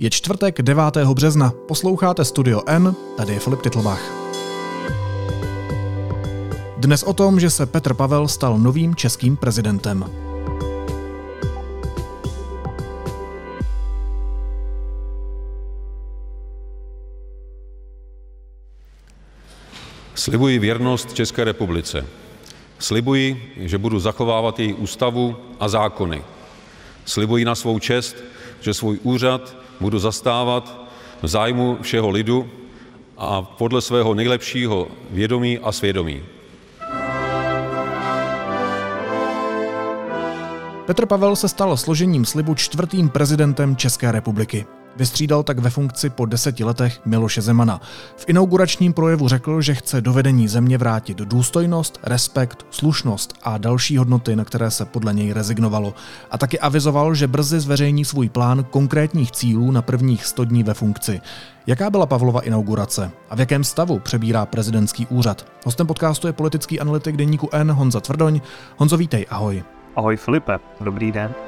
Je čtvrtek 9. března, posloucháte Studio N, tady je Filip Titlbach. Dnes o tom, že se Petr Pavel stal novým českým prezidentem. Slibuji věrnost České republice. Slibuji, že budu zachovávat její ústavu a zákony. Slibuji na svou čest, že svůj úřad budu zastávat v zájmu všeho lidu a podle svého nejlepšího vědomí a svědomí. Petr Pavel se stal složením slibu čtvrtým prezidentem České republiky. Vystřídal tak ve funkci po deseti letech Miloše Zemana. V inauguračním projevu řekl, že chce do vedení země vrátit důstojnost, respekt, slušnost a další hodnoty, na které se podle něj rezignovalo. A taky avizoval, že brzy zveřejní svůj plán konkrétních cílů na prvních 100 dní ve funkci. Jaká byla Pavlova inaugurace a v jakém stavu přebírá prezidentský úřad? Hostem podcastu je politický analytik deníku N Honza Tvrdoň. Honzo, vítej, ahoj. Ahoj Filipe, dobrý den.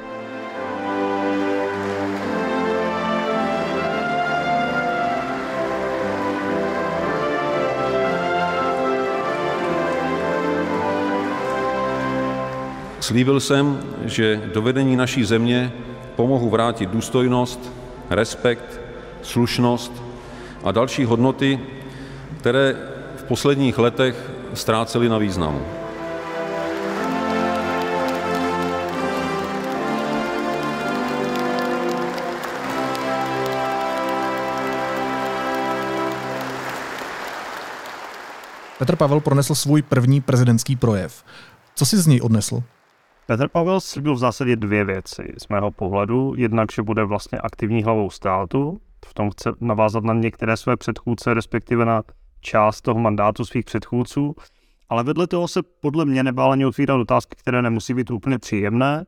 Slíbil jsem, že do vedení naší země pomohu vrátit důstojnost, respekt, slušnost a další hodnoty, které v posledních letech ztrácely na významu. Petr Pavel pronesl svůj první prezidentský projev. Co si z něj odnesl? Petr Pavel slíbil v zásadě dvě věci z mého pohledu. Jednak, že bude vlastně aktivní hlavou státu, v tom chce navázat na některé své předchůdce, respektive na část toho mandátu svých předchůdců, ale vedle toho se podle mě nebál ani otvírat otázky, které nemusí být úplně příjemné.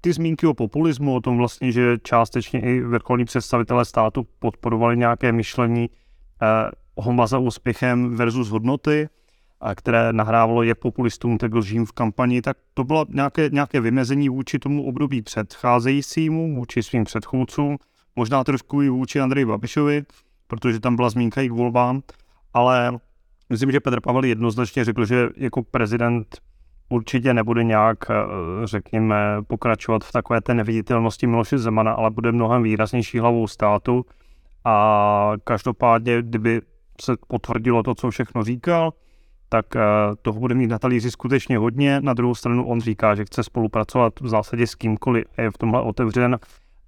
Ty zmínky o populismu, o tom vlastně, že částečně i vrcholní představitelé státu podporovali nějaké myšlení eh, honba za úspěchem versus hodnoty, které nahrávalo jak populistům, tak lžím v kampani, tak to bylo nějaké, nějaké vymezení vůči tomu období předcházejícímu, vůči svým předchůdcům, možná trošku i vůči Andreji Babišovi, protože tam byla zmínka i k volbám, ale myslím, že Petr Pavel jednoznačně řekl, že jako prezident určitě nebude nějak, eh, řekněme, pokračovat v takové té neviditelnosti Miloše Zemana, ale bude mnohem výraznější hlavou státu. A každopádně, kdyby se potvrdilo to, co všechno říkal, tak eh, toho bude mít na talíři skutečně hodně. Na druhou stranu on říká, že chce spolupracovat v zásadě s kýmkoliv a je v tomhle otevřen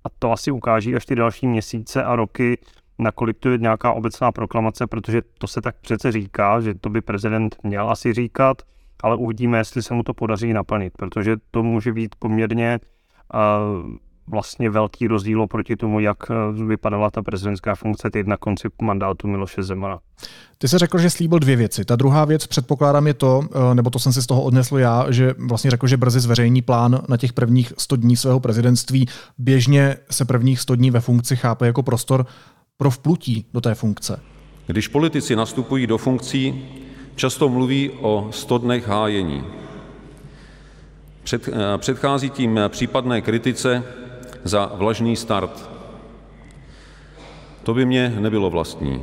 a to asi ukáží až ty další měsíce a roky, nakolik to je nějaká obecná proklamace, protože to se tak přece říká, že to by prezident měl asi říkat, ale uvidíme, jestli se mu to podaří naplnit, protože to může být poměrně uh, vlastně velký rozdíl proti tomu, jak eh, vypadala ta prezidentská funkce teď na konci mandátu Miloše Zemana. Ty jsi řekl, že slíbil dvě věci. Ta druhá věc, předpokládám, je to, eh, nebo to jsem si z toho odnesl já, že vlastně řekl, že brzy zveřejní plán na těch prvních 100 dní svého prezidentství. Běžně se prvních 100 dní ve funkci chápe jako prostor pro vplutí do té funkce. Když politici nastupují do funkcí, často mluví o 100 dnech hájení. Před, eh, předchází tím případné kritice za vlažný start. To by mě nebylo vlastní.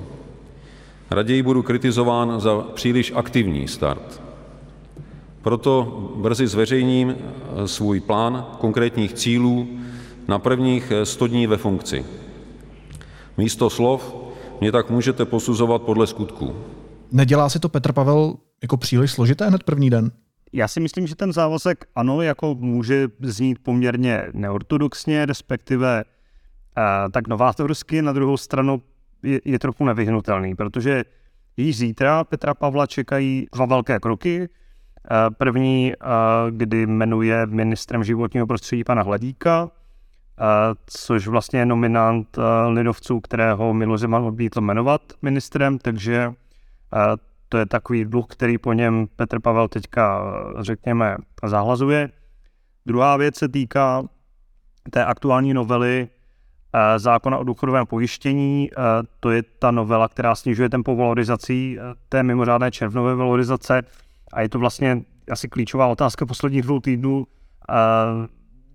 Raději budu kritizován za příliš aktivní start. Proto brzy zveřejním svůj plán konkrétních cílů na prvních 100 dní ve funkci. Místo slov mě tak můžete posuzovat podle skutků. Nedělá si to Petr Pavel jako příliš složité hned první den? Já si myslím, že ten závazek ano, jako může znít poměrně neortodoxně, respektive uh, tak novátorsky, na druhou stranu je, je trochu nevyhnutelný, protože již zítra Petra Pavla čekají dva velké kroky. Uh, první, uh, kdy jmenuje ministrem životního prostředí pana Hladíka, což vlastně je nominant lidovců, kterého Miloš Zeman odmítl jmenovat ministrem, takže to je takový dluh, který po něm Petr Pavel teďka, řekněme, zahlazuje. Druhá věc se týká té aktuální novely eh, zákona o důchodovém pojištění. Eh, to je ta novela, která snižuje tempo valorizací eh, té mimořádné červnové valorizace a je to vlastně asi klíčová otázka posledních dvou týdnů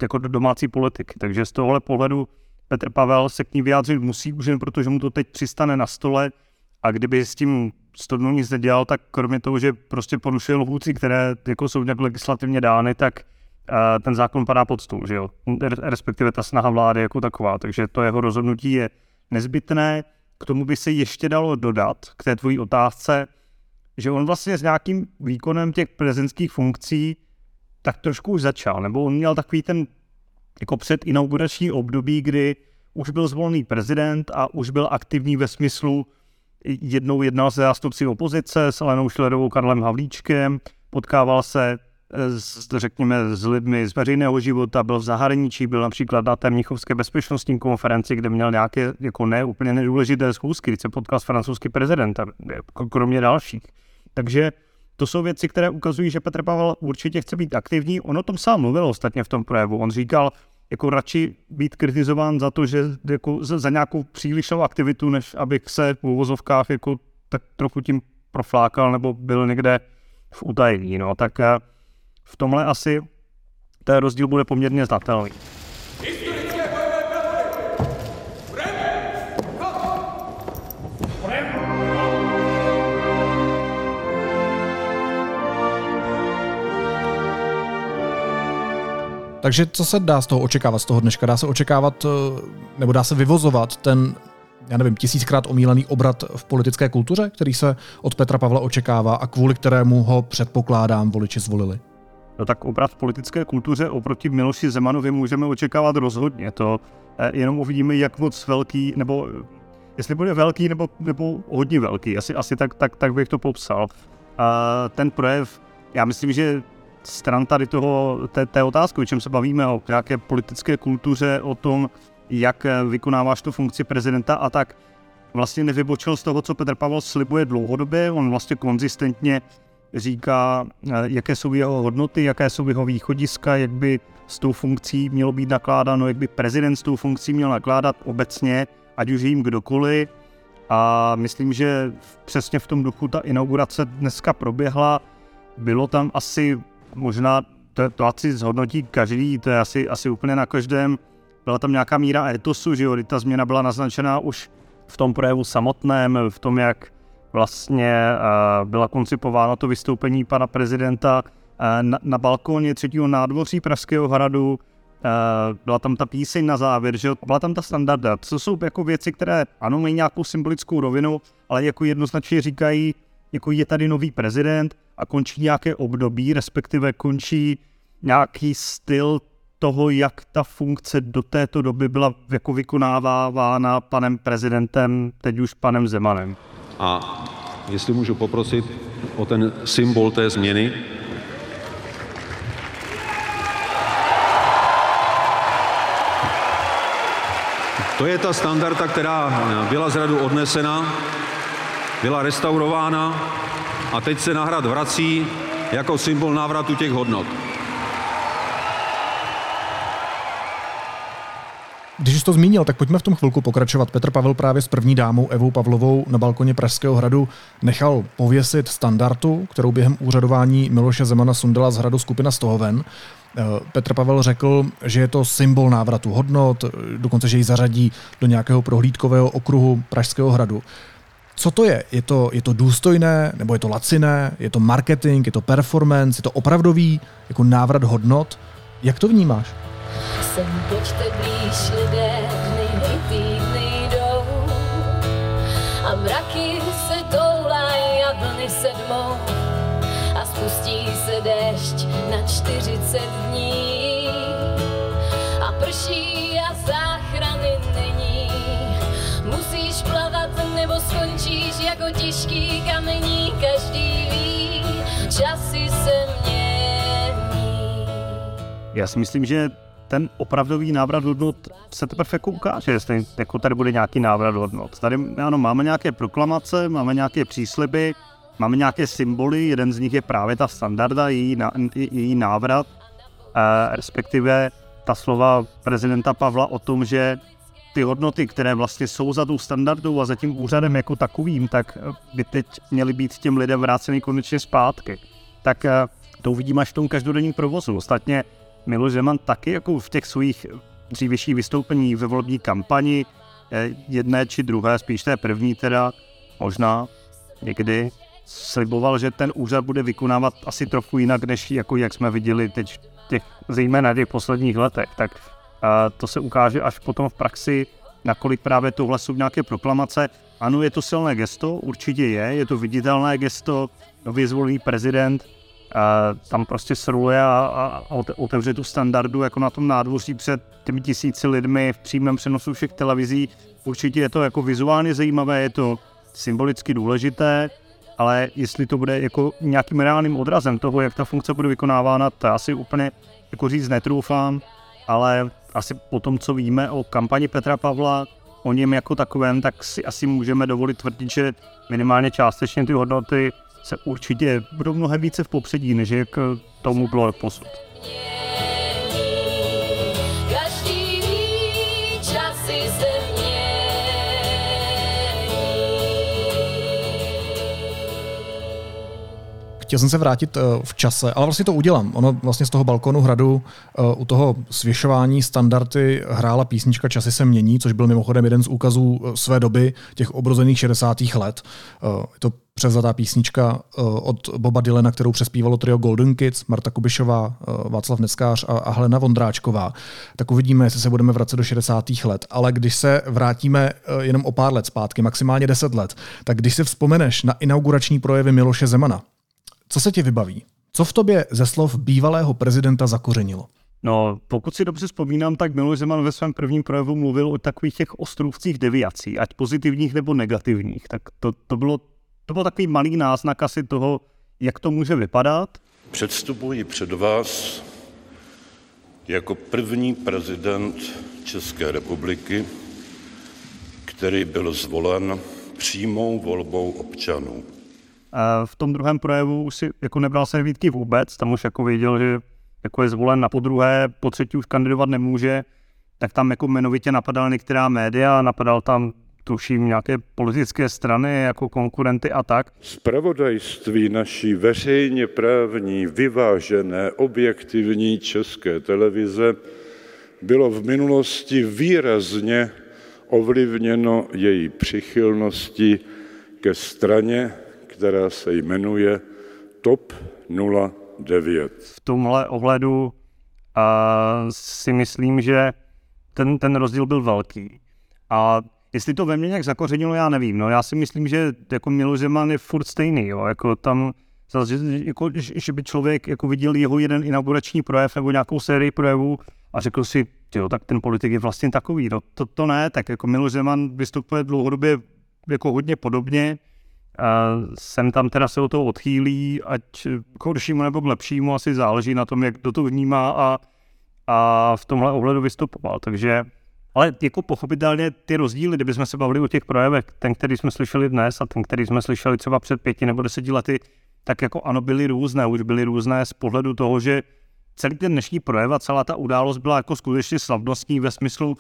jako do domácí politiky. Takže z tohohle pohledu Petr Pavel se k ní vyjádřit musí už jen protože mu to teď přistane na stole a kdyby s tím sto dnů nic nedělal, tak kromě toho, že prostě porušil lhůci, které jako jsou nějak legislativně dány, tak uh, ten zákon padá pod stůl, že jo? respektive ta snaha vlády jako taková, takže to jeho rozhodnutí je nezbytné. K tomu by se ještě dalo dodat, k té tvojí otázce, že on vlastně s nějakým výkonem těch prezidentských funkcí tak trošku už začal, nebo on měl takový ten jako před inaugurační období, kdy už byl zvolený prezident a už byl aktivní ve smyslu, jednou jednal se zástupci opozice s Alenou Šlerovou, Karlem Havlíčkem, potkával se s, řekněme, s lidmi z veřejného života, byl v zahraničí, byl například na té Mnichovské bezpečnostní konferenci, kde měl nějaké jako ne úplně nedůležité schůzky, když se potkal s francouzským prezidentem, jako kromě dalších. Takže to jsou věci, které ukazují, že Petr Pavel určitě chce být aktivní. On o tom sám mluvil ostatně v tom projevu. On říkal, jako radši být kritizován za to, že jako za nějakou přílišnou aktivitu, než abych se v uvozovkách jako tak trochu tím proflákal nebo byl někde v utajení. No. Tak eh, v tomhle asi ten rozdíl bude poměrně znatelný. Takže co se dá z toho očekávat, z toho dneška? Dá se očekávat, eh, nebo dá se vyvozovat ten, já nevím, tisíckrát omílený obrat v politické kultuře, který se od Petra Pavla očekává a kvůli kterému ho předpokládám voliči zvolili? No tak obrat v politické kultuře oproti Miloši Zemanovi můžeme očekávat rozhodně. To eh, jenom uvidíme, jak moc velký, nebo eh, jestli bude velký nebo, nebo hodně velký. Asi, asi tak, tak, tak bych to popsal. A ten projev, já myslím, že stran tady toho, té, té otázky, o čem se bavíme, o nějaké politické kultuře, o tom, jak vykonáváš tu funkci prezidenta a tak vlastně nevybočil z toho, co Petr Pavel slibuje dlouhodobě. On vlastně konzistentně říká, jaké jsou jeho hodnoty, jaké jsou jeho východiska, jak by s tou funkcí mělo být nakládáno, jak by prezident s tou funkcí měl nakládat obecně, ať už jim kdokoliv. A myslím, že přesně v tom duchu ta inaugurace dneska proběhla. Bylo tam asi možná to, to asi zhodnotí každý, to je asi, asi úplně na každém. Byla tam nějaká míra etosu, že jo, ta změna byla naznačená už v tom projevu samotném, v tom, jak vlastně uh, byla koncipována to vystoupení pana prezidenta uh, na, na balkóně třetího nádvoří Pražského hradu. Uh, byla tam ta píseň na závěr, že byla tam ta standarda. To jsou jako věci, které ano, mají nějakou symbolickou rovinu, ale jako jednoznačně říkají, jako je tady nový prezident a končí nějaké období, respektive končí nějaký styl toho, jak ta funkce do této doby byla jako vykonávána panem prezidentem, teď už panem Zemanem. A jestli můžu poprosit o ten symbol té změny, To je ta standarda, která byla z radu odnesena, byla restaurována a teď se na hrad vrací jako symbol návratu těch hodnot. Když jsi to zmínil, tak pojďme v tom chvilku pokračovat. Petr Pavel právě s první dámou Evou Pavlovou na balkoně Pražského hradu nechal pověsit standardu, kterou během úřadování Miloše Zemana sundala z hradu skupina Stohoven. Eh, Petr Pavel řekl, že je to symbol návratu hodnot, dokonce, že ji zařadí do nějakého prohlídkového okruhu Pražského hradu. Co to je? Je to, je to důstojné, nebo je to laciné, je to marketing, je to performance, je to opravdový jako návrat hodnot? Jak to vnímáš? Sem pojďte blíž lidé, skončíš jako těžký kamení, každý ví, časy se mění. Já si myslím, že ten opravdový návrat hodnot se teprve jako ukáže, jestli jako tady bude nějaký návrat hodnot. Tady ano, máme nějaké proklamace, máme nějaké přísliby, máme nějaké symboly, jeden z nich je právě ta standarda, její, její návrat, eh, respektive ta slova prezidenta Pavla o tom, že ty hodnoty, které vlastně jsou za tou standardou a za tím úřadem jako takovým, tak by teď měly být těm lidem vráceny konečně zpátky. Tak eh, to uvidíme až v tom každodenním provozu. Ostatně Miloš Zeman taky jako v těch svých dřívější vystoupení ve volební kampani, eh, jedné či druhé, spíš té první teda, možná někdy, sliboval, že ten úřad bude vykonávat asi trochu jinak, než jako jak jsme viděli teď těch, zejména těch posledních letech. Tak to se ukáže až potom v praxi, nakolik právě tohle jsou nějaké proklamace. Ano, je to silné gesto, určitě je, je to viditelné gesto, nově zvolený prezident a tam prostě sruje a, a otevře tu standardu jako na tom nádvoří před těmi tisíci lidmi v přímém přenosu všech televizí. Určitě je to jako vizuálně zajímavé, je to symbolicky důležité, ale jestli to bude jako nějakým reálným odrazem toho, jak ta funkce bude vykonávána, to já si úplně jako říct netroufám, ale asi po tom, co víme o kampani Petra Pavla, o něm jako takovém, tak si asi můžeme dovolit tvrdit, že minimálně částečně ty hodnoty se určitě budou mnohem více v popředí, než jak tomu bylo posud. Chtěl jsem se vrátit eh, v čase, ale vlastně to udělám. Ono vlastně z toho balkonu hradu eh, u toho svěšování standardy hrála písnička Časy se mění, což byl mimochodem jeden z úkazů eh, své doby, těch obrozených 60. let. Je to převzatá písnička od Boba Dylena, kterou přespívalo trio Golden Kids, Marta Kubišová, Václav Neckář a Helena Vondráčková. Tak uvidíme, jestli se budeme vracet do 60. let. Ale když se vrátíme jenom o pár let zpátky, maximálně 10 let, tak když si vzpomeneš na inaugurační projevy Miloše Zemana, co se ti vybaví? Co v tobě ze slov bývalého prezidenta zakořenilo? No, pokud si dobře vzpomínám, tak Miloš Zeman ve svém prvním projevu mluvil o takových těch ostrůvcích deviací, ať pozitivních nebo negativních. Tak to, to, bylo, to byl takový malý náznak asi toho, jak to může vypadat. Předstupuji před vás jako první prezident České republiky, který byl zvolen přímou volbou občanů. V tom druhém projevu už si jako nebral se výtky vůbec, tam už jako věděl, že jako je zvolen na podruhé, po třetí už kandidovat nemůže, tak tam jako jmenovitě napadal některá média, napadal tam tuším nějaké politické strany jako konkurenty a tak. Spravodajství naší veřejně právní, vyvážené, objektivní české televize bylo v minulosti výrazně ovlivněno její přichylnosti ke straně, která se jmenuje TOP 09. V tomhle ohledu a si myslím, že ten, ten rozdíl byl velký. A jestli to ve mně nějak zakořenilo, já nevím. No, já si myslím, že jako Miloš Zeman je furt stejný. Jo. Jako tam, že, jako, že by člověk jako viděl jeho jeden inaugurační projev nebo nějakou sérii projevů a řekl si, jo, tak ten politik je vlastně takový. No, to, to ne, tak jako Miloš Zeman vystupuje dlouhodobě jako hodně podobně. Sem tam teda se o to odchýlí, ať k horšímu nebo k lepšímu, asi záleží na tom, jak kdo to vnímá a, a v tomhle ohledu vystupoval. Takže, ale jako pochopitelně ty rozdíly, kdybychom se bavili o těch projevech, ten, který jsme slyšeli dnes a ten, který jsme slyšeli třeba před pěti nebo deseti lety, tak jako ano, byly různé, už byly různé z pohledu toho, že celý ten dnešní projev a celá ta událost byla jako skutečně slavnostní ve smyslu,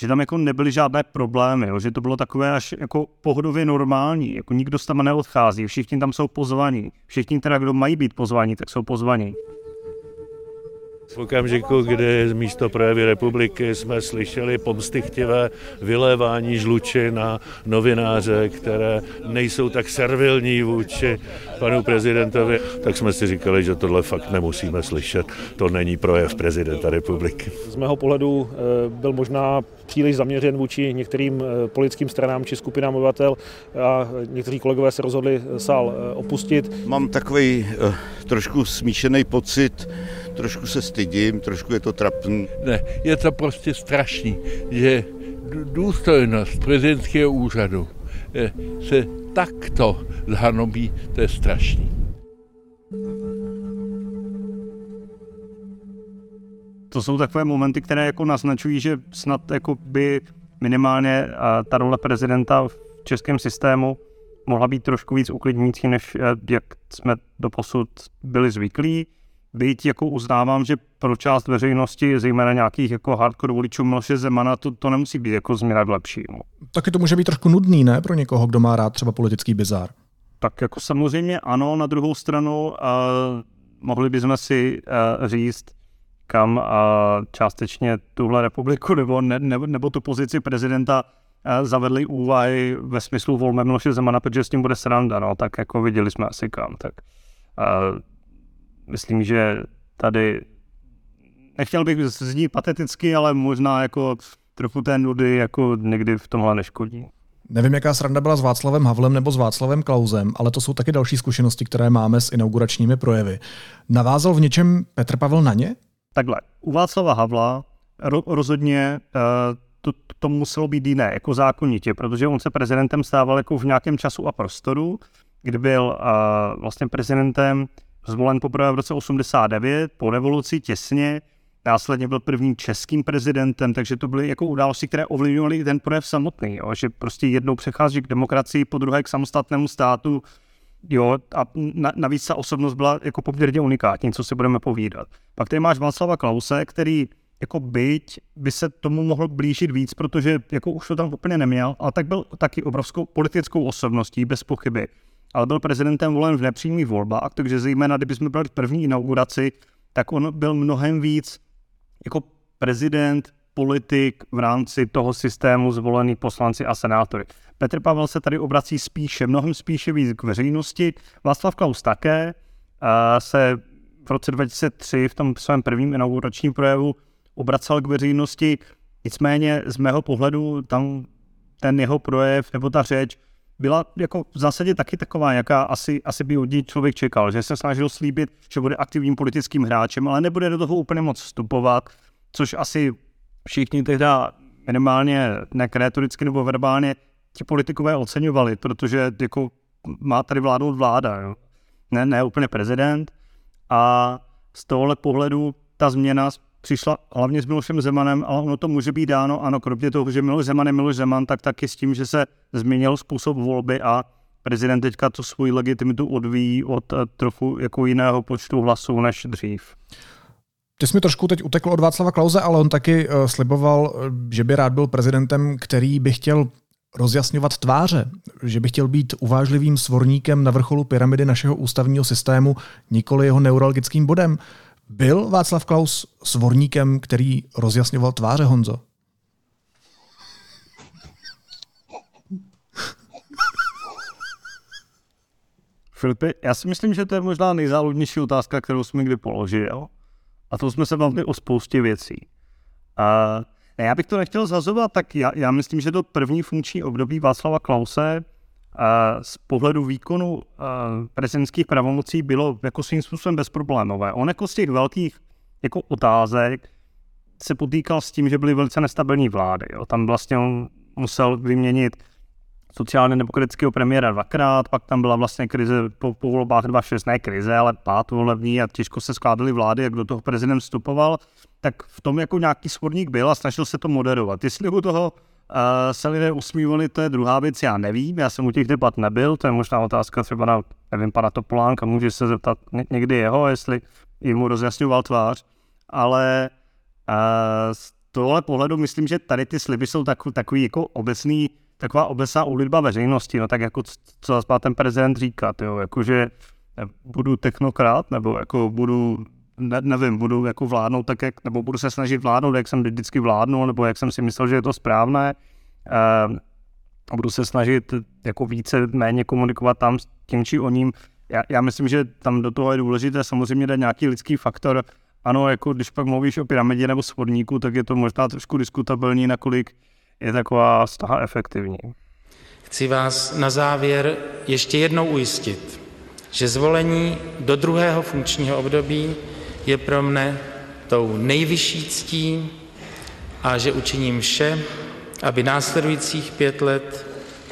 že tam jako nebyly žádné problémy, jo, že to bylo takové až jako pohodově normální, jako nikdo z tam neodchází, všichni tam jsou pozvaní, všichni teda, kdo mají být pozvaní, tak jsou pozvaní. V okamžiku, kdy místo projevy republiky jsme slyšeli pomstychtivé vylévání žluči na novináře, které nejsou tak servilní vůči panu prezidentovi, tak jsme si říkali, že tohle fakt nemusíme slyšet. To není projev prezidenta republiky. Z mého pohledu eh, byl možná příliš zaměřen vůči některým eh, politickým stranám či skupinám obyvatel a někteří kolegové se rozhodli sál eh, opustit. Mám takový trošku smíšený pocit, trošku se stydím, trošku je to trapný. Ne, je to prostě strašný, že důstojnost prezidentského úřadu eh, se takto zhanobí, to je strašný. To jsou takové momenty, které jako naznačují, že snad jako by minimálně ta role prezidenta v českém systému mohla být trošku víc uklidňující, než eh, jak jsme doposud byli zvyklí. Byť jako uznávám, že pro část veřejnosti, zejména nějakých jako hardcore voličů Miloše Zemana, to, to nemusí být jako změna k lepšímu. Taky to může být trošku nudný, ne, pro někoho, kdo má rád třeba politický bizár. Tak jako samozřejmě ano, na druhou stranu uh, mohli bychom si uh, říct, kam a částečně tuhle republiku nebo, ne, nebo, nebo tu pozici prezidenta zavedli úvahy ve smyslu volme Miloše Zemana, protože s tím bude sranda, no, tak jako viděli jsme asi kam. Tak, uh, myslím, že tady nechtěl bych znít pateticky, ale možná jako trochu té nudy jako někdy v tomhle neškodí. Nevím, jaká sranda byla s Václavem Havlem nebo s Václavem Klausem, ale to jsou taky další zkušenosti, které máme s inauguračními projevy. Navázal v něčem Petr Pavel na ně? Takhle, u Václava Havla ro- rozhodně uh, to, to muselo být jiné, jako zákonitě, protože on se prezidentem stával jako v nějakém času a prostoru, kdy byl uh, vlastně prezidentem zvolen poprvé v roce 89, po revoluci těsně, následně byl prvním českým prezidentem, takže to byly jako události, které ovlivňovaly ten projev samotný, jo, že prostě jednou přechází k demokracii, po druhé k samostatnému státu, jo, a navíc ta osobnost byla jako poměrně unikátní, co si budeme povídat. Pak tady máš Václava Klause, který jako byť by se tomu mohl blížit víc, protože jako už to tam úplně neměl, ale tak byl taky obrovskou politickou osobností, bez pochyby. Ale byl prezidentem volen v nepřímých volbách, takže zejména, kdybychom byli první inauguraci, tak on byl mnohem víc jako prezident, politik v rámci toho systému zvolený poslanci a senátory. Petr Pavel se tady obrací spíše, mnohem spíše víc k veřejnosti. Václav Klaus také se v roce 2003 v tom svém prvním inauguračním projevu obracel k veřejnosti. Nicméně z mého pohledu tam ten jeho projev nebo ta řeč byla jako v zásadě taky taková, jaká asi, asi by od ní člověk čekal, že se snažil slíbit, že bude aktivním politickým hráčem, ale nebude do toho úplně moc vstupovat, což asi všichni tehda minimálně nekreatoricky nebo verbálně ti politikové oceňovali, protože jako má tady vládnout vláda, jo? Ne, ne úplně prezident. A z tohohle pohledu ta změna přišla hlavně s Milošem Zemanem, ale ono to může být dáno, ano, kromě toho, že Miloš Zeman je Miloš Zeman, tak taky s tím, že se změnil způsob volby a prezident teďka tu svoji legitimitu odvíjí od eh, trochu jako jiného počtu hlasů než dřív. Ty jsi mi trošku teď utekl od Václava Klauze, ale on taky uh, sliboval, eh, že by rád byl prezidentem, který by chtěl rozjasňovat tváře, že by chtěl být uvážlivým svorníkem na vrcholu pyramidy našeho ústavního systému, nikoli jeho neurologickým bodem. Byl Václav Klaus svorníkem, který rozjasňoval tváře Honzo? Filipe, já si myslím, že to je možná nejzáludnější otázka, kterou jsme kdy položil. A to jsme se bavili o spoustě věcí. A ne, já bych to nechtěl zazovat, tak já, já myslím, že to první funkční období Václava Klause z pohledu výkonu prezidentských pravomocí bylo jako svým způsobem bezproblémové. On jako z těch velkých jako otázek se potýkal s tím, že byly velice nestabilní vlády. Jo. Tam vlastně on musel vyměnit sociálně demokratického premiéra dvakrát, pak tam byla vlastně krize po, po volbách 2.6, ne krize, ale pát volební a těžko se skládaly vlády, jak do toho prezident vstupoval, tak v tom jako nějaký svorník byl a snažil se to moderovat. Jestli u toho se lidé usmívali, to je druhá věc, já nevím, já jsem u těch debat nebyl, to je možná otázka třeba na, nevím, pana Topolánka, může se zeptat někdy jeho, jestli jim mu rozjasňoval tvář, ale uh, z tohle pohledu myslím, že tady ty sliby jsou takový, takový jako obecný, taková obecná ulitba veřejnosti, no tak jako co zase ten prezident říkat, jo, jakože budu technokrat, nebo jako budu ne, nevím, budu jako vládnout tak, jak, nebo budu se snažit vládnout, jak jsem vždycky vládnul, nebo jak jsem si myslel, že je to správné. Uh, a budu se snažit jako více, méně komunikovat tam s tím či o ním. Já, já myslím, že tam do toho je důležité samozřejmě dát nějaký lidský faktor. Ano, jako když pak mluvíš o pyramidě nebo svodníku, tak je to možná trošku diskutabilní, nakolik je taková staha efektivní. Chci vás na závěr ještě jednou ujistit, že zvolení do druhého funkčního období je pro mne tou nejvyšší ctí a že učiním vše, aby následujících pět let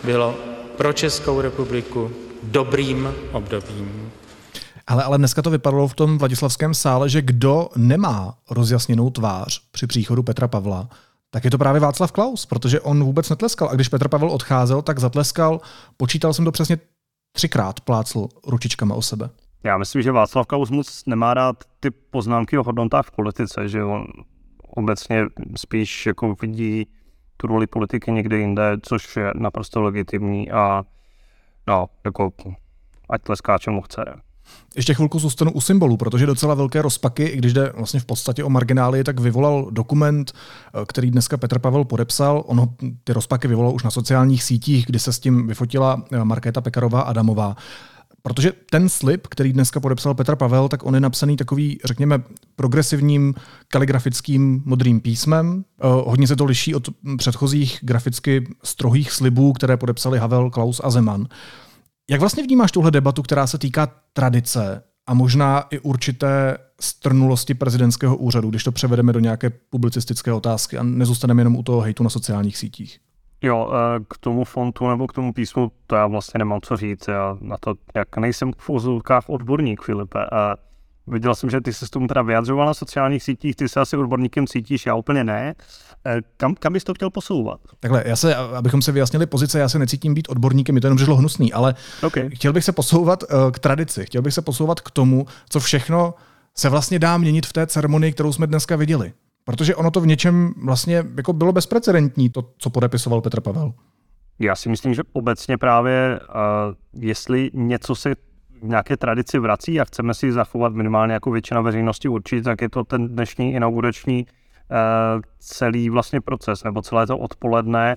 bylo pro Českou republiku dobrým obdobím. Ale, ale dneska to vypadalo v tom Vladislavském sále, že kdo nemá rozjasněnou tvář při příchodu Petra Pavla, tak je to právě Václav Klaus, protože on vůbec netleskal. A když Petr Pavel odcházel, tak zatleskal. Počítal jsem to přesně třikrát, plácl ručičkama o sebe. Já myslím, že Václav Klaus moc nemá rád ty poznámky o hodnotách v politice, že on obecně spíš jako vidí tu roli politiky někde jinde, což je naprosto legitimní a no, jako ať tleská čemu chce. Ještě chvilku zůstanu u symbolu, protože docela velké rozpaky, i když jde vlastně v podstatě o marginály, tak vyvolal dokument, eh, který dneska Petr Pavel podepsal. Ono ty rozpaky vyvolal už na sociálních sítích, kdy se s tím vyfotila eh, Markéta Pekarová Adamová. Protože ten slib, který dneska podepsal Petr Pavel, tak on je napsaný takový, řekněme, progresivním kaligrafickým modrým písmem. Eh, hodně se to liší od předchozích graficky strohých slibů, které podepsali Havel, Klaus a Zeman. Jak vlastně vnímáš tuhle debatu, která se týká tradice a možná i určité strnulosti prezidentského úřadu, když to převedeme do nějaké publicistické otázky a nezůstaneme jenom u toho hejtu na sociálních sítích? Jo, eh, k tomu fontu nebo k tomu písmu, to já vlastně nemám co říct. Já na to, jak nejsem v úzovkách odborník, Filipe. A viděl jsem, že ty se s tomu teda vyjadřoval na sociálních sítích, ty se asi odborníkem cítíš, já úplně ne. Eh, kam, kam bys to chtěl posouvat? Takhle, já se, abychom se vyjasnili pozice, já se necítím být odborníkem, je to jenom přišlo hnusný, ale okay. chtěl bych se posouvat uh, k tradici, chtěl bych se posouvat k tomu, co všechno se vlastně dá měnit v té ceremonii, kterou jsme dneska viděli. Protože ono to v něčem vlastně jako bylo bezprecedentní, to, co podepisoval Petr Pavel. Já si myslím, že obecně právě, uh, jestli něco se v nějaké tradici vrací a chceme si zachovat minimálně jako většina veřejnosti určitě, tak je to ten dnešní inaugurační uh, celý vlastně proces, nebo celé to odpoledne.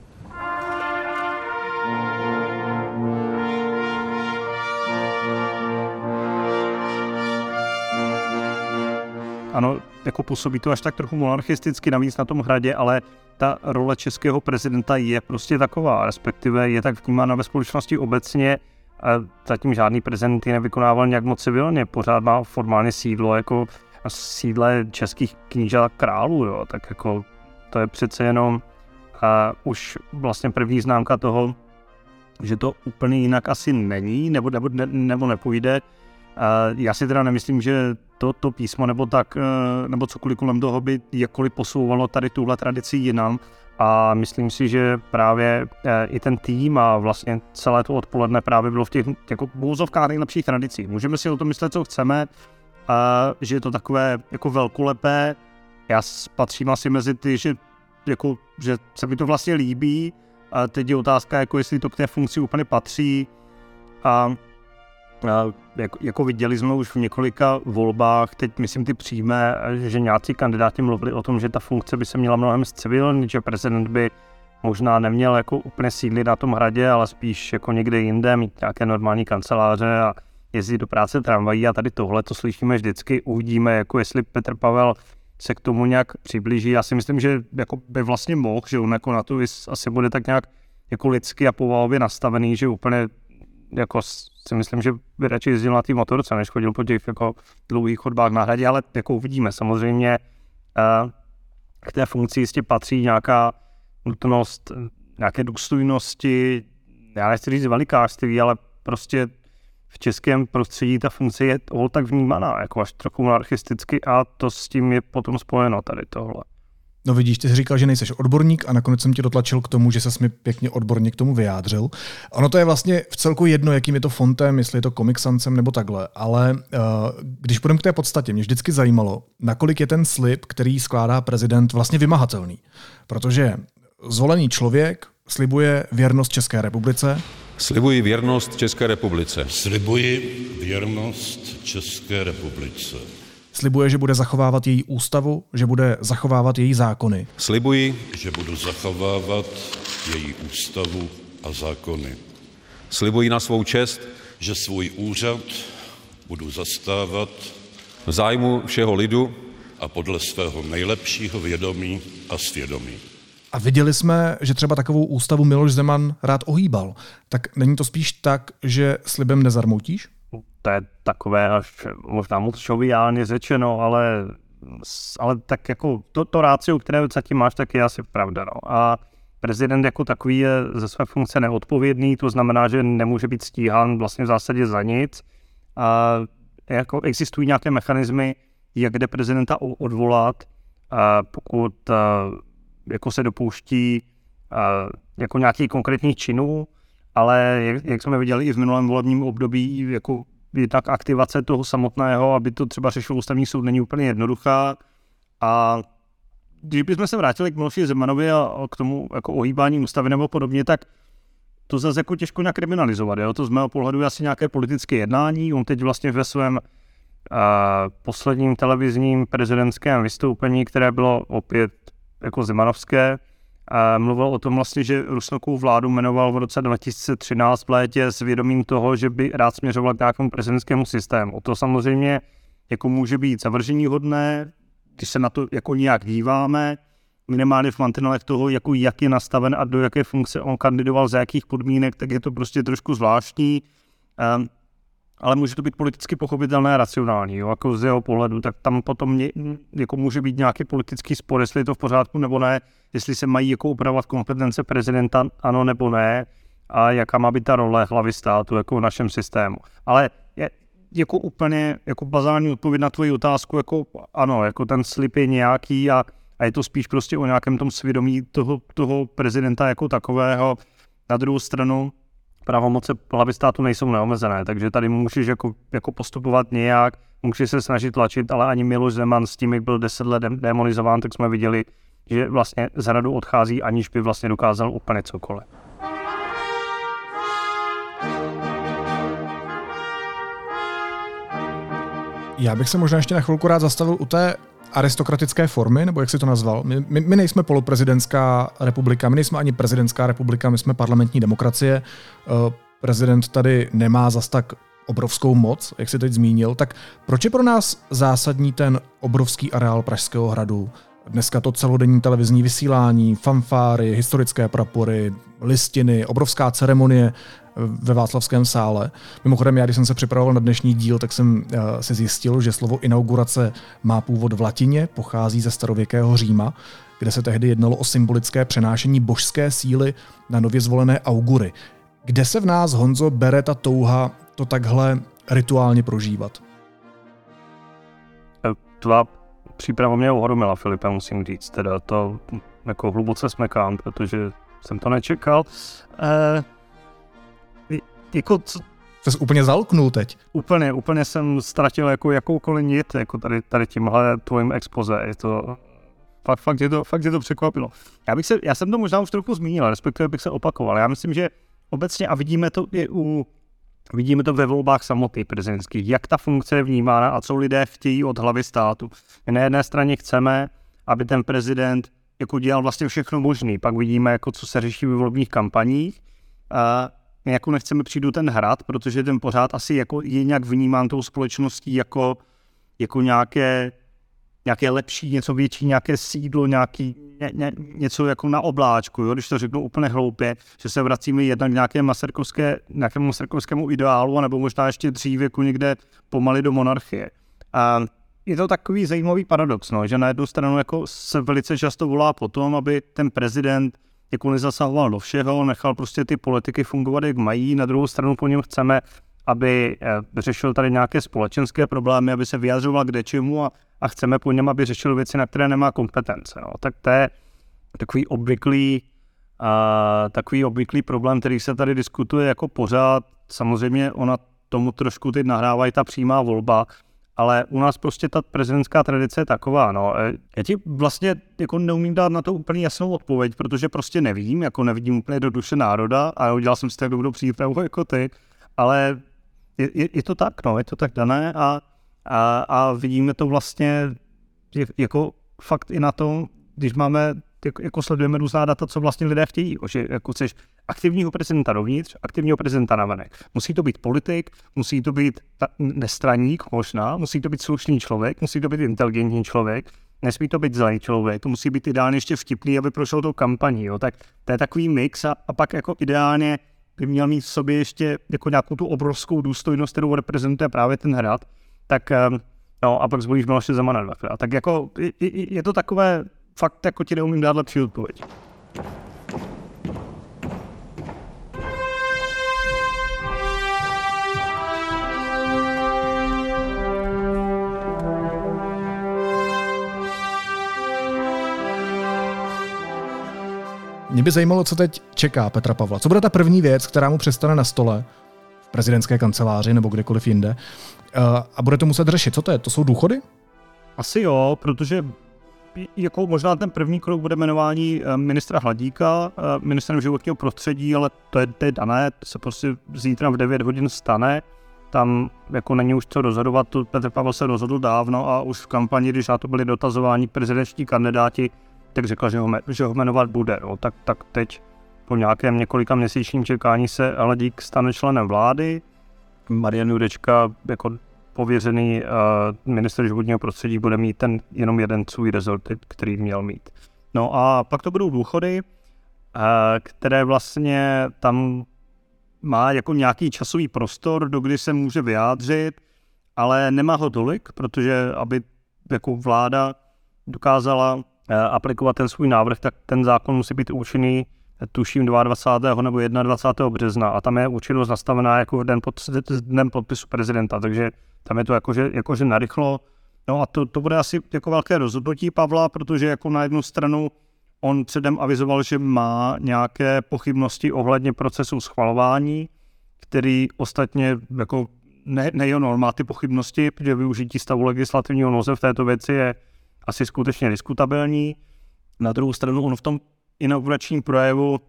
Ano, jako působí to až tak trochu monarchisticky navíc na tom hradě, ale ta role českého prezidenta je prostě taková, respektive je tak vnímána ve společnosti obecně. A zatím žádný prezident ji nevykonával nějak moc civilně, pořád má formálně sídlo jako sídle českých knížat a králů, jo. tak jako to je přece jenom a už vlastně první známka toho, že to úplně jinak asi není, nebo, nebo, ne, nebo nepůjde. Já si teda nemyslím, že to, to písmo nebo tak, eh, nebo cokoliv kolem toho by jakkoliv posouvalo tady tuhle tradici jinam. A myslím si, že právě eh, i ten tým a vlastně celé to odpoledne právě bylo v těch jako bouzovkách nejlepších tradicích. Můžeme si o tom myslet, co chceme, a že je to takové jako velkolepé. Já patřím asi mezi ty, že, jako, že se mi to vlastně líbí. A teď je otázka, jako jestli to k té funkci úplně patří. A jako, jako viděli jsme už v několika volbách, teď myslím ty přímé, že nějací kandidáti mluvili o tom, že ta funkce by se měla mnohem zcivilnit, že prezident by možná neměl jako úplně sídlit na tom hradě, ale spíš jako někde jinde, mít nějaké normální kanceláře a jezdit do práce tramvají a tady tohle to slyšíme vždycky, uvidíme, jako jestli Petr Pavel se k tomu nějak přiblíží. Já si myslím, že jako by vlastně mohl, že on jako na to asi bude tak nějak jako lidsky a povahově nastavený, že úplně jako si myslím, že by radši jezdil na té motorce, než chodil po těch jako dlouhých chodbách na hradě, ale jako uvidíme. Samozřejmě uh, k té funkci jistě patří nějaká nutnost nějaké důstojnosti, já nechci říct velikářství, ale prostě v českém prostředí ta funkce je tak vnímaná, jako až trochu monarchisticky a to s tím je potom spojeno tady tohle. No vidíš, ty jsi říkal, že nejseš odborník a nakonec jsem tě dotlačil k tomu, že ses mi pěkně odborně k tomu vyjádřil. Ono to je vlastně v celku jedno, jakým je to fontem, jestli je to komiksancem nebo takhle, ale uh, když půjdeme k té podstatě, mě vždycky zajímalo, nakolik je ten slib, který skládá prezident, vlastně vymahatelný. Protože zvolený člověk slibuje věrnost České republice. Slibuji věrnost České republice. Slibuji věrnost České republice. Slibuje, že bude zachovávat její ústavu, že bude zachovávat její zákony. Slibuji, že budu zachovávat její ústavu a zákony. Slibuji na svou čest, že svůj úřad budu zastávat v zájmu všeho lidu a podle svého nejlepšího vědomí a svědomí. A viděli jsme, že třeba takovou ústavu Miloš Zeman rád ohýbal. Tak není to spíš tak, že slibem nezarmoutíš? To je takové až možná moc šoviálně řečeno, ale, ale tak jako to, to rácio, které zatím máš, tak je asi pravda. No. A prezident jako takový je ze své funkce neodpovědný, to znamená, že nemůže být stíhán vlastně v zásadě za nic. A jako existují nějaké mechanismy, jak jde prezidenta odvolat, a pokud jako se dopouští jako nějakých konkrétních činů, ale jak, jak jsme viděli i v minulém volebním období, jako tak aktivace toho samotného, aby to třeba řešil ústavní soud, není úplně jednoduchá. A když bychom se vrátili k Miloši Zemanovi a k tomu jako ohýbání ústavy nebo podobně, tak to zase jako těžko nějak kriminalizovat. Jo? To z mého pohledu je asi nějaké politické jednání. On teď vlastně ve svém uh, posledním televizním prezidentském vystoupení, které bylo opět jako Zemanovské, mluvil o tom vlastně, že Rusnokovou vládu jmenoval v roce 2013 v létě s vědomím toho, že by rád směřoval k nějakému prezidentskému systému. To samozřejmě jako může být zavržení hodné, když se na to jako nějak díváme, minimálně v mantinelech toho, jako jak je nastaven a do jaké funkce on kandidoval, za jakých podmínek, tak je to prostě trošku zvláštní. Ale může to být politicky pochopitelné a racionální, jo, jako z jeho pohledu, tak tam potom mě, jako může být nějaký politický spor, jestli je to v pořádku nebo ne, jestli se mají jako upravovat kompetence prezidenta, ano nebo ne, a jaká má být ta role hlavy státu jako v našem systému. Ale je, jako úplně jako bazální odpověď na tvoji otázku, jako ano, jako ten slip je nějaký a a je to spíš prostě o nějakém tom svědomí toho, toho prezidenta jako takového. Na druhou stranu pravomoce hlavy státu nejsou neomezené, takže tady můžeš jako, jako postupovat nějak, můžeš se snažit tlačit, ale ani Miloš Zeman s tím, jak byl deset let demonizován, tak jsme viděli, že vlastně z radu odchází, aniž by vlastně dokázal úplně cokoliv. Já bych se možná ještě na chvilku rád zastavil u té aristokratické formy, nebo jak si to nazval. My, my, my nejsme poloprezidentská republika, my nejsme ani prezidentská republika, my jsme parlamentní demokracie. Eh, prezident tady nemá zas tak obrovskou moc, jak si teď zmínil, tak proč je pro nás zásadní ten obrovský areál Pražského hradu? Dneska to celodenní televizní vysílání, fanfáry, historické prapory, listiny, obrovská ceremonie ve Václavském sále. Mimochodem, já když jsem se připravoval na dnešní díl, tak jsem uh, si zjistil, že slovo inaugurace má původ v latině, pochází ze starověkého Říma, kde se tehdy jednalo o symbolické přenášení božské síly na nově zvolené augury. Kde se v nás, Honzo, bere ta touha to takhle rituálně prožívat? Eh, tvá příprava mě ohromila, Filipe, musím říct. Teda to jako hluboce smekám, protože jsem to nečekal. Eh, jako co, Jsi úplně zalknul teď. Úplně, úplně jsem ztratil jako jakoukoliv nit, jako tady, tady tímhle tvojím expoze. Je to, fakt, fakt, je to, fakt je to překvapilo. Já, bych se, já jsem to možná už trochu zmínil, respektive bych se opakoval. Já myslím, že obecně, a vidíme to i u Vidíme to ve volbách samotných prezidentských, jak ta funkce je vnímána a co lidé chtějí od hlavy státu. My na jedné straně chceme, aby ten prezident jako dělal vlastně všechno možné. Pak vidíme, jako co se řeší ve volebních kampaních. A my jako nechceme přijít do ten hrad, protože ten pořád asi jako je nějak vnímán tou společností jako, jako nějaké, nějaké lepší, něco větší, nějaké sídlo, nějaký, ně, ně, něco jako na obláčku, jo? když to řeknu úplně hloupě, že se vracíme jednak k nějaké maserkovské, nějakému maserkovskému ideálu, nebo možná ještě dřív jako někde pomaly do monarchie. A je to takový zajímavý paradox, no, že na jednu stranu jako se velice často volá po tom, aby ten prezident jako nezasahoval do všeho, nechal prostě ty politiky fungovat, jak mají. Na druhou stranu po něm chceme, aby eh, řešil tady nějaké společenské problémy, aby se vyjadřoval k čemu a, a chceme po něm, aby řešil věci, na které nemá kompetence. No. Tak to je takový obvyklý, uh, takový obvyklý problém, který se tady diskutuje jako pořád. Samozřejmě ona tomu trošku teď nahrávají ta přímá volba, ale u nás prostě ta prezidentská tradice je taková, no. E, já ti vlastně jako neumím dát na to úplně jasnou odpověď, protože prostě nevím, jako nevidím úplně do duše národa a udělal jsem si tak dobrou přípravu jako ty, ale je, je, to tak, no, je to tak dané a, a, a vidíme to vlastně jako fakt i na tom, když máme jako, jako sledujeme různá data, co vlastně lidé chtějí. Že jako chceš aktivního prezidenta dovnitř, aktivního prezidenta navenek. Musí to být politik, musí to být ta, nestraník možná, musí to být slušný člověk, musí to být inteligentní člověk, nesmí to být zlý člověk, to musí být ideálně ještě vtipný, aby prošel tou kampaní. Jo. Tak to je takový mix a, a pak jako ideálně by měl mít v sobě ještě jako nějakou tu obrovskou důstojnost, kterou reprezentuje právě ten hrad, tak ehm, no a pak zvolíš Miloše Zemana dvakrát. Tak jako je, je to takové fakt jako ti neumím dát lepší odpověď. Mě by zajímalo, co teď čeká Petra Pavla. Co bude ta první věc, která mu přestane na stole v prezidentské kanceláři nebo kdekoliv jinde uh, a bude to muset řešit? Co to je? To jsou důchody? Asi jo, protože jako možná ten první krok bude jmenování eh, ministra Hladíka, eh, ministrem životního prostředí, ale to je, to je dané, to se prostě zítra v 9 hodin stane. Tam jako není už co rozhodovat, to Petr Pavel se rozhodl dávno a už v kampani, když na to byli dotazováni prezidentští kandidáti, tak řekl, že ho, že ho jmenovat bude. No. Tak, tak teď po nějakém několika měsíčním čekání se Hladík stane členem vlády. Marian Jurečka jako pověřený uh, minister životního prostředí bude mít ten jenom jeden svůj rezort, který měl mít. No a pak to budou důchody, uh, které vlastně tam má jako nějaký časový prostor, do kdy se může vyjádřit, ale nemá ho tolik, protože aby jako vláda dokázala aplikovat ten svůj návrh, tak ten zákon musí být účinný tuším 22. nebo 21. března a tam je účinnost nastavená jako den pod, dnem podpisu prezidenta, takže tam je to jakože, jakože narychlo. No a to, to bude asi jako velké rozhodnutí Pavla, protože jako na jednu stranu on předem avizoval, že má nějaké pochybnosti ohledně procesu schvalování, který ostatně jako ne, nejen má ty pochybnosti, protože využití stavu legislativního noze v této věci je asi skutečně diskutabilní. Na druhou stranu on v tom inauguračním projevu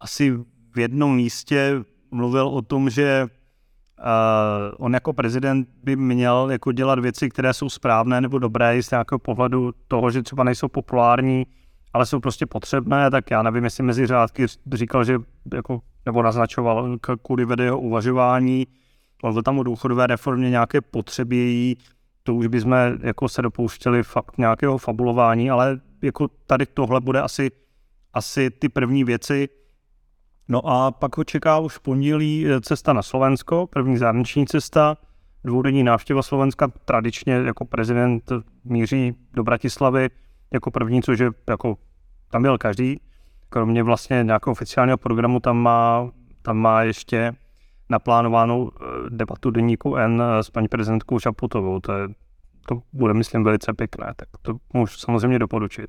asi v jednom místě mluvil o tom, že on jako prezident by měl jako dělat věci, které jsou správné nebo dobré z nějakého pohledu toho, že třeba nejsou populární, ale jsou prostě potřebné, tak já nevím, jestli mezi řádky říkal, že jako, nebo naznačoval kvůli vede jeho uvažování, mluvil tam o důchodové reformě nějaké potřeby to už bychom jako se dopouštěli fakt nějakého fabulování, ale jako tady tohle bude asi asi ty první věci. No a pak ho čeká už v pondělí eh, cesta na Slovensko, první zahraniční cesta, dvoudenní návštěva Slovenska, tradičně jako prezident míří do Bratislavy jako první, což je jako tam byl každý. Kromě vlastně nějakého oficiálního programu tam má, tam má ještě naplánovanou eh, debatu deníku N eh, s paní prezidentkou Čaputovou. To, je, to bude, myslím, velice pěkné, tak to můžu samozřejmě doporučit.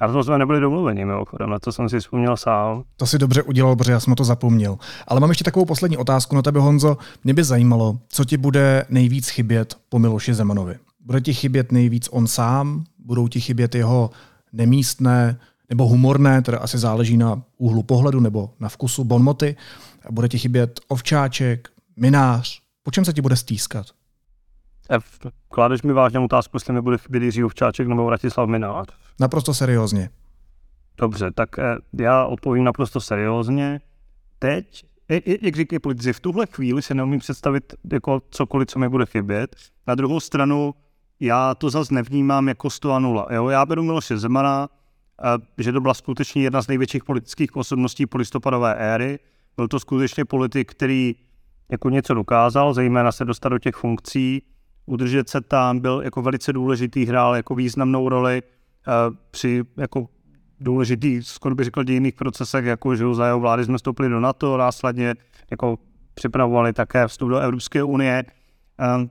A to jsme nebyli domluveni, mimochodem, na to jsem si vzpomněl sám. To si dobře udělal, protože já jsem to zapomněl. Ale mám ještě takovou poslední otázku na tebe, Honzo. Mě by zajímalo, co ti bude nejvíc chybět po Miloši Zemanovi. Bude ti chybět nejvíc on sám? Budou ti chybět jeho nemístné nebo humorné, teda asi záleží na úhlu pohledu nebo na vkusu bonmoty. Bude ti chybět ovčáček, minář? Po čem se ti bude stýskat? F, kládeš mi vážnou otázku, jestli mi bude chybět Jiří Ovčáček nebo Vratislav Minář. Naprosto seriózně. Dobře, tak eh, já odpovím naprosto seriózně. Teď, jak říkají politici, v tuhle chvíli se neumím představit jako cokoliv, co mi bude chybět. Na druhou stranu, já to zase nevnímám jako 100 a 0. Jo? Já beru Miloše Zemana, že to byla skutečně jedna z největších politických osobností polistopadové éry. Byl to skutečně politik, který jako něco dokázal, zejména se dostat do těch funkcí, udržet se tam, byl jako velice důležitý, hrál jako významnou roli uh, při jako důležitý, skoro bych řekl, dějinných procesech, jako že za jeho vlády jsme vstoupili do NATO, následně jako připravovali také vstup do Evropské unie. Uh,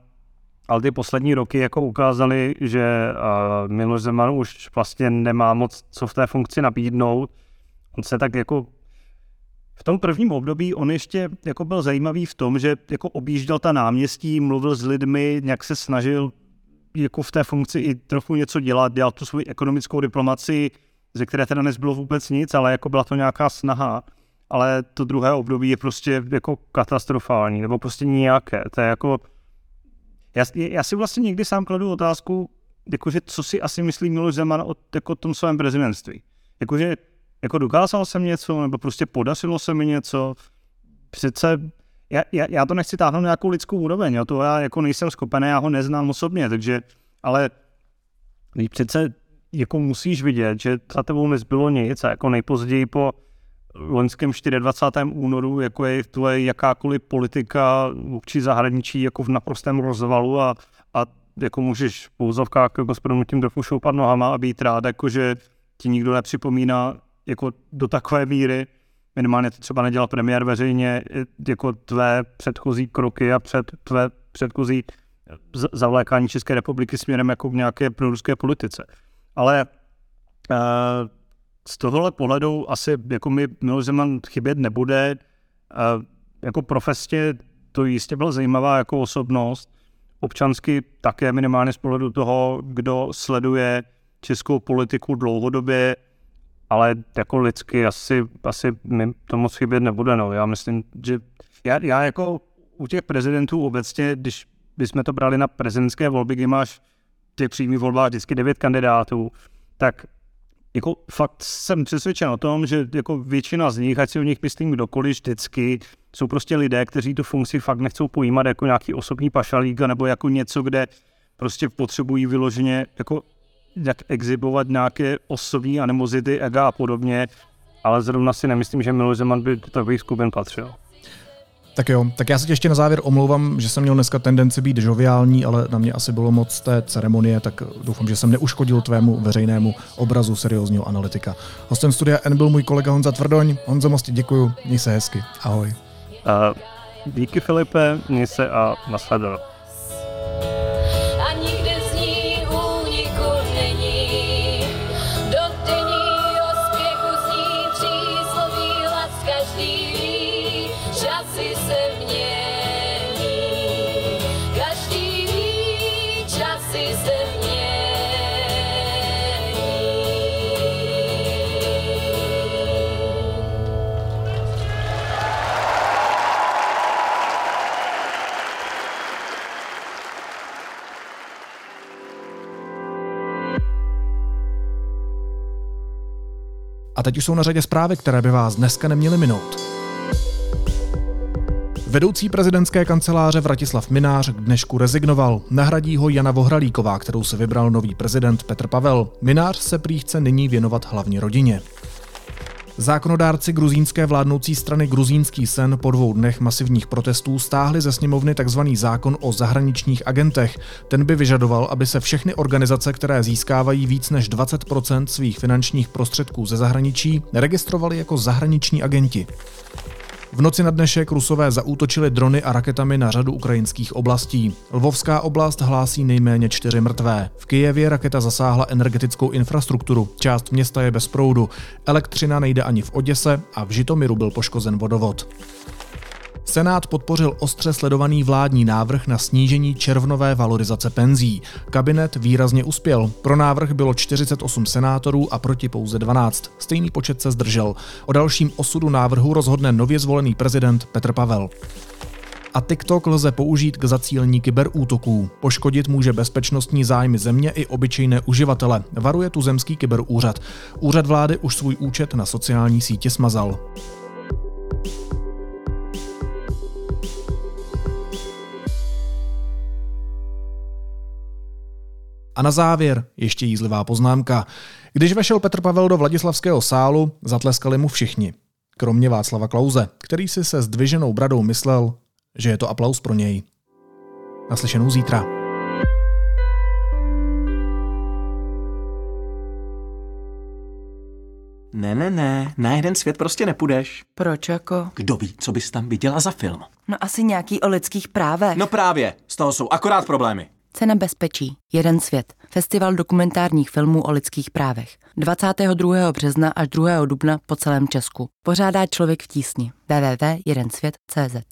ale ty poslední roky jako ukázali, že uh, Miloš Zeman už vlastně nemá moc co v té funkci nabídnout. On se tak jako v tom prvním období on ještě jako byl zajímavý v tom, že jako objížděl ta náměstí, mluvil s lidmi, nějak se snažil jako v té funkci i trochu něco dělat, dělal tu svou ekonomickou diplomaci, ze které teda nezbylo vůbec nic, ale jako byla to nějaká snaha. Ale to druhé období je prostě jako katastrofální, nebo prostě nějaké. To je jako... Já, já si vlastně někdy sám kladu otázku, jakože co si asi myslí Miloš Zeman o jako tom svém prezidentství. Jakože jako dokázal jsem něco, nebo prostě podařilo se mi něco. Přece já, já, já to nechci táhnout na nějakou lidskou úroveň, jo, to já jako nejsem schopený, já ho neznám osobně, takže, ale přece jako musíš vidět, že za tebou nezbylo nic a jako nejpozději po loňském 24. únoru, jako je tvoje jakákoliv politika vůči zahraničí jako v naprostém rozvalu a, a jako můžeš v pouzovkách jako s tím trochu šoupat nohama a být rád, jako že ti nikdo nepřipomíná jako do takové míry, minimálně to třeba nedělal premiér veřejně, jako tvé předchozí kroky a před tvé předchozí zavlékání České republiky směrem jako k nějaké proruské politice. Ale uh, z tohohle pohledu asi jako mi Miloš Zeman chybět nebude. Uh, jako profesně to jistě byla zajímavá jako osobnost. Občansky také minimálně z pohledu toho, kdo sleduje českou politiku dlouhodobě, ale jako lidsky asi, asi mi to moc chybět nebude. No. Já myslím, že já, já jako u těch prezidentů obecně, když bychom to brali na prezidentské volby, kdy máš v těch přímých volbách vždycky devět kandidátů, tak jako fakt jsem přesvědčen o tom, že jako většina z nich, ať si o nich myslím kdokoliv vždycky, jsou prostě lidé, kteří tu funkci fakt nechcou pojímat jako nějaký osobní pašalík nebo jako něco, kde prostě potřebují vyloženě jako jak exibovat nějaké osobní animozity, ega a podobně, ale zrovna si nemyslím, že Miloš Zeman by do takových skupin patřil. Tak jo, tak já se tě ještě na závěr omlouvám, že jsem měl dneska tendenci být žoviální, ale na mě asi bylo moc té ceremonie, tak doufám, že jsem neuškodil tvému veřejnému obrazu seriózního analytika. Hostem studia N byl můj kolega Honza Tvrdoň. Honzo, moc ti děkuju, měj se hezky. Ahoj. Uh, díky Filipe, měj se a nasledanou. A teď už jsou na řadě zprávy, které by vás dneska neměly minout. Vedoucí prezidentské kanceláře Vratislav Minář k dnešku rezignoval. Nahradí ho Jana Vohralíková, kterou se vybral nový prezident Petr Pavel. Minář se prý chce nyní věnovat hlavně rodině. Zákonodárci gruzínské vládnoucí strany Gruzínský sen po dvou dnech masivních protestů stáhli ze sněmovny tzv. zákon o zahraničních agentech. Ten by vyžadoval, aby se všechny organizace, které získávají víc než 20% svých finančních prostředků ze zahraničí, registrovaly jako zahraniční agenti. V noci na dnešek Rusové zaútočili drony a raketami na řadu ukrajinských oblastí. Lvovská oblast hlásí nejméně čtyři mrtvé. V Kijevě raketa zasáhla energetickou infrastrukturu. Část města je bez proudu. Elektřina nejde ani v Oděse a v Žitomiru byl poškozen vodovod. Senát podpořil ostře sledovaný vládní návrh na snížení červnové valorizace penzí. Kabinet výrazně uspěl. Pro návrh bylo 48 senátorů a proti pouze 12. Stejný počet se zdržel. O dalším osudu návrhu rozhodne nově zvolený prezident Petr Pavel. A TikTok lze použít k zacílení kyberútoků. Poškodit může bezpečnostní zájmy země i obyčejné uživatele, varuje tu zemský kyberúřad. Úřad vlády už svůj účet na sociální síti smazal. A na závěr ještě jízlivá poznámka. Když vešel Petr Pavel do Vladislavského sálu, zatleskali mu všichni. Kromě Václava Klauze, který si se zdviženou bradou myslel, že je to aplaus pro něj. Naslyšenou zítra. Ne, ne, ne, na jeden svět prostě nepůjdeš. Proč jako? Kdo ví, co bys tam viděla za film? No asi nějaký o lidských právech. No právě, z toho jsou akorát problémy. Cena bezpečí. Jeden svět. Festival dokumentárních filmů o lidských právech. 22. března až 2. dubna po celém Česku. Pořádá člověk v tísni. www.jedensvět.cz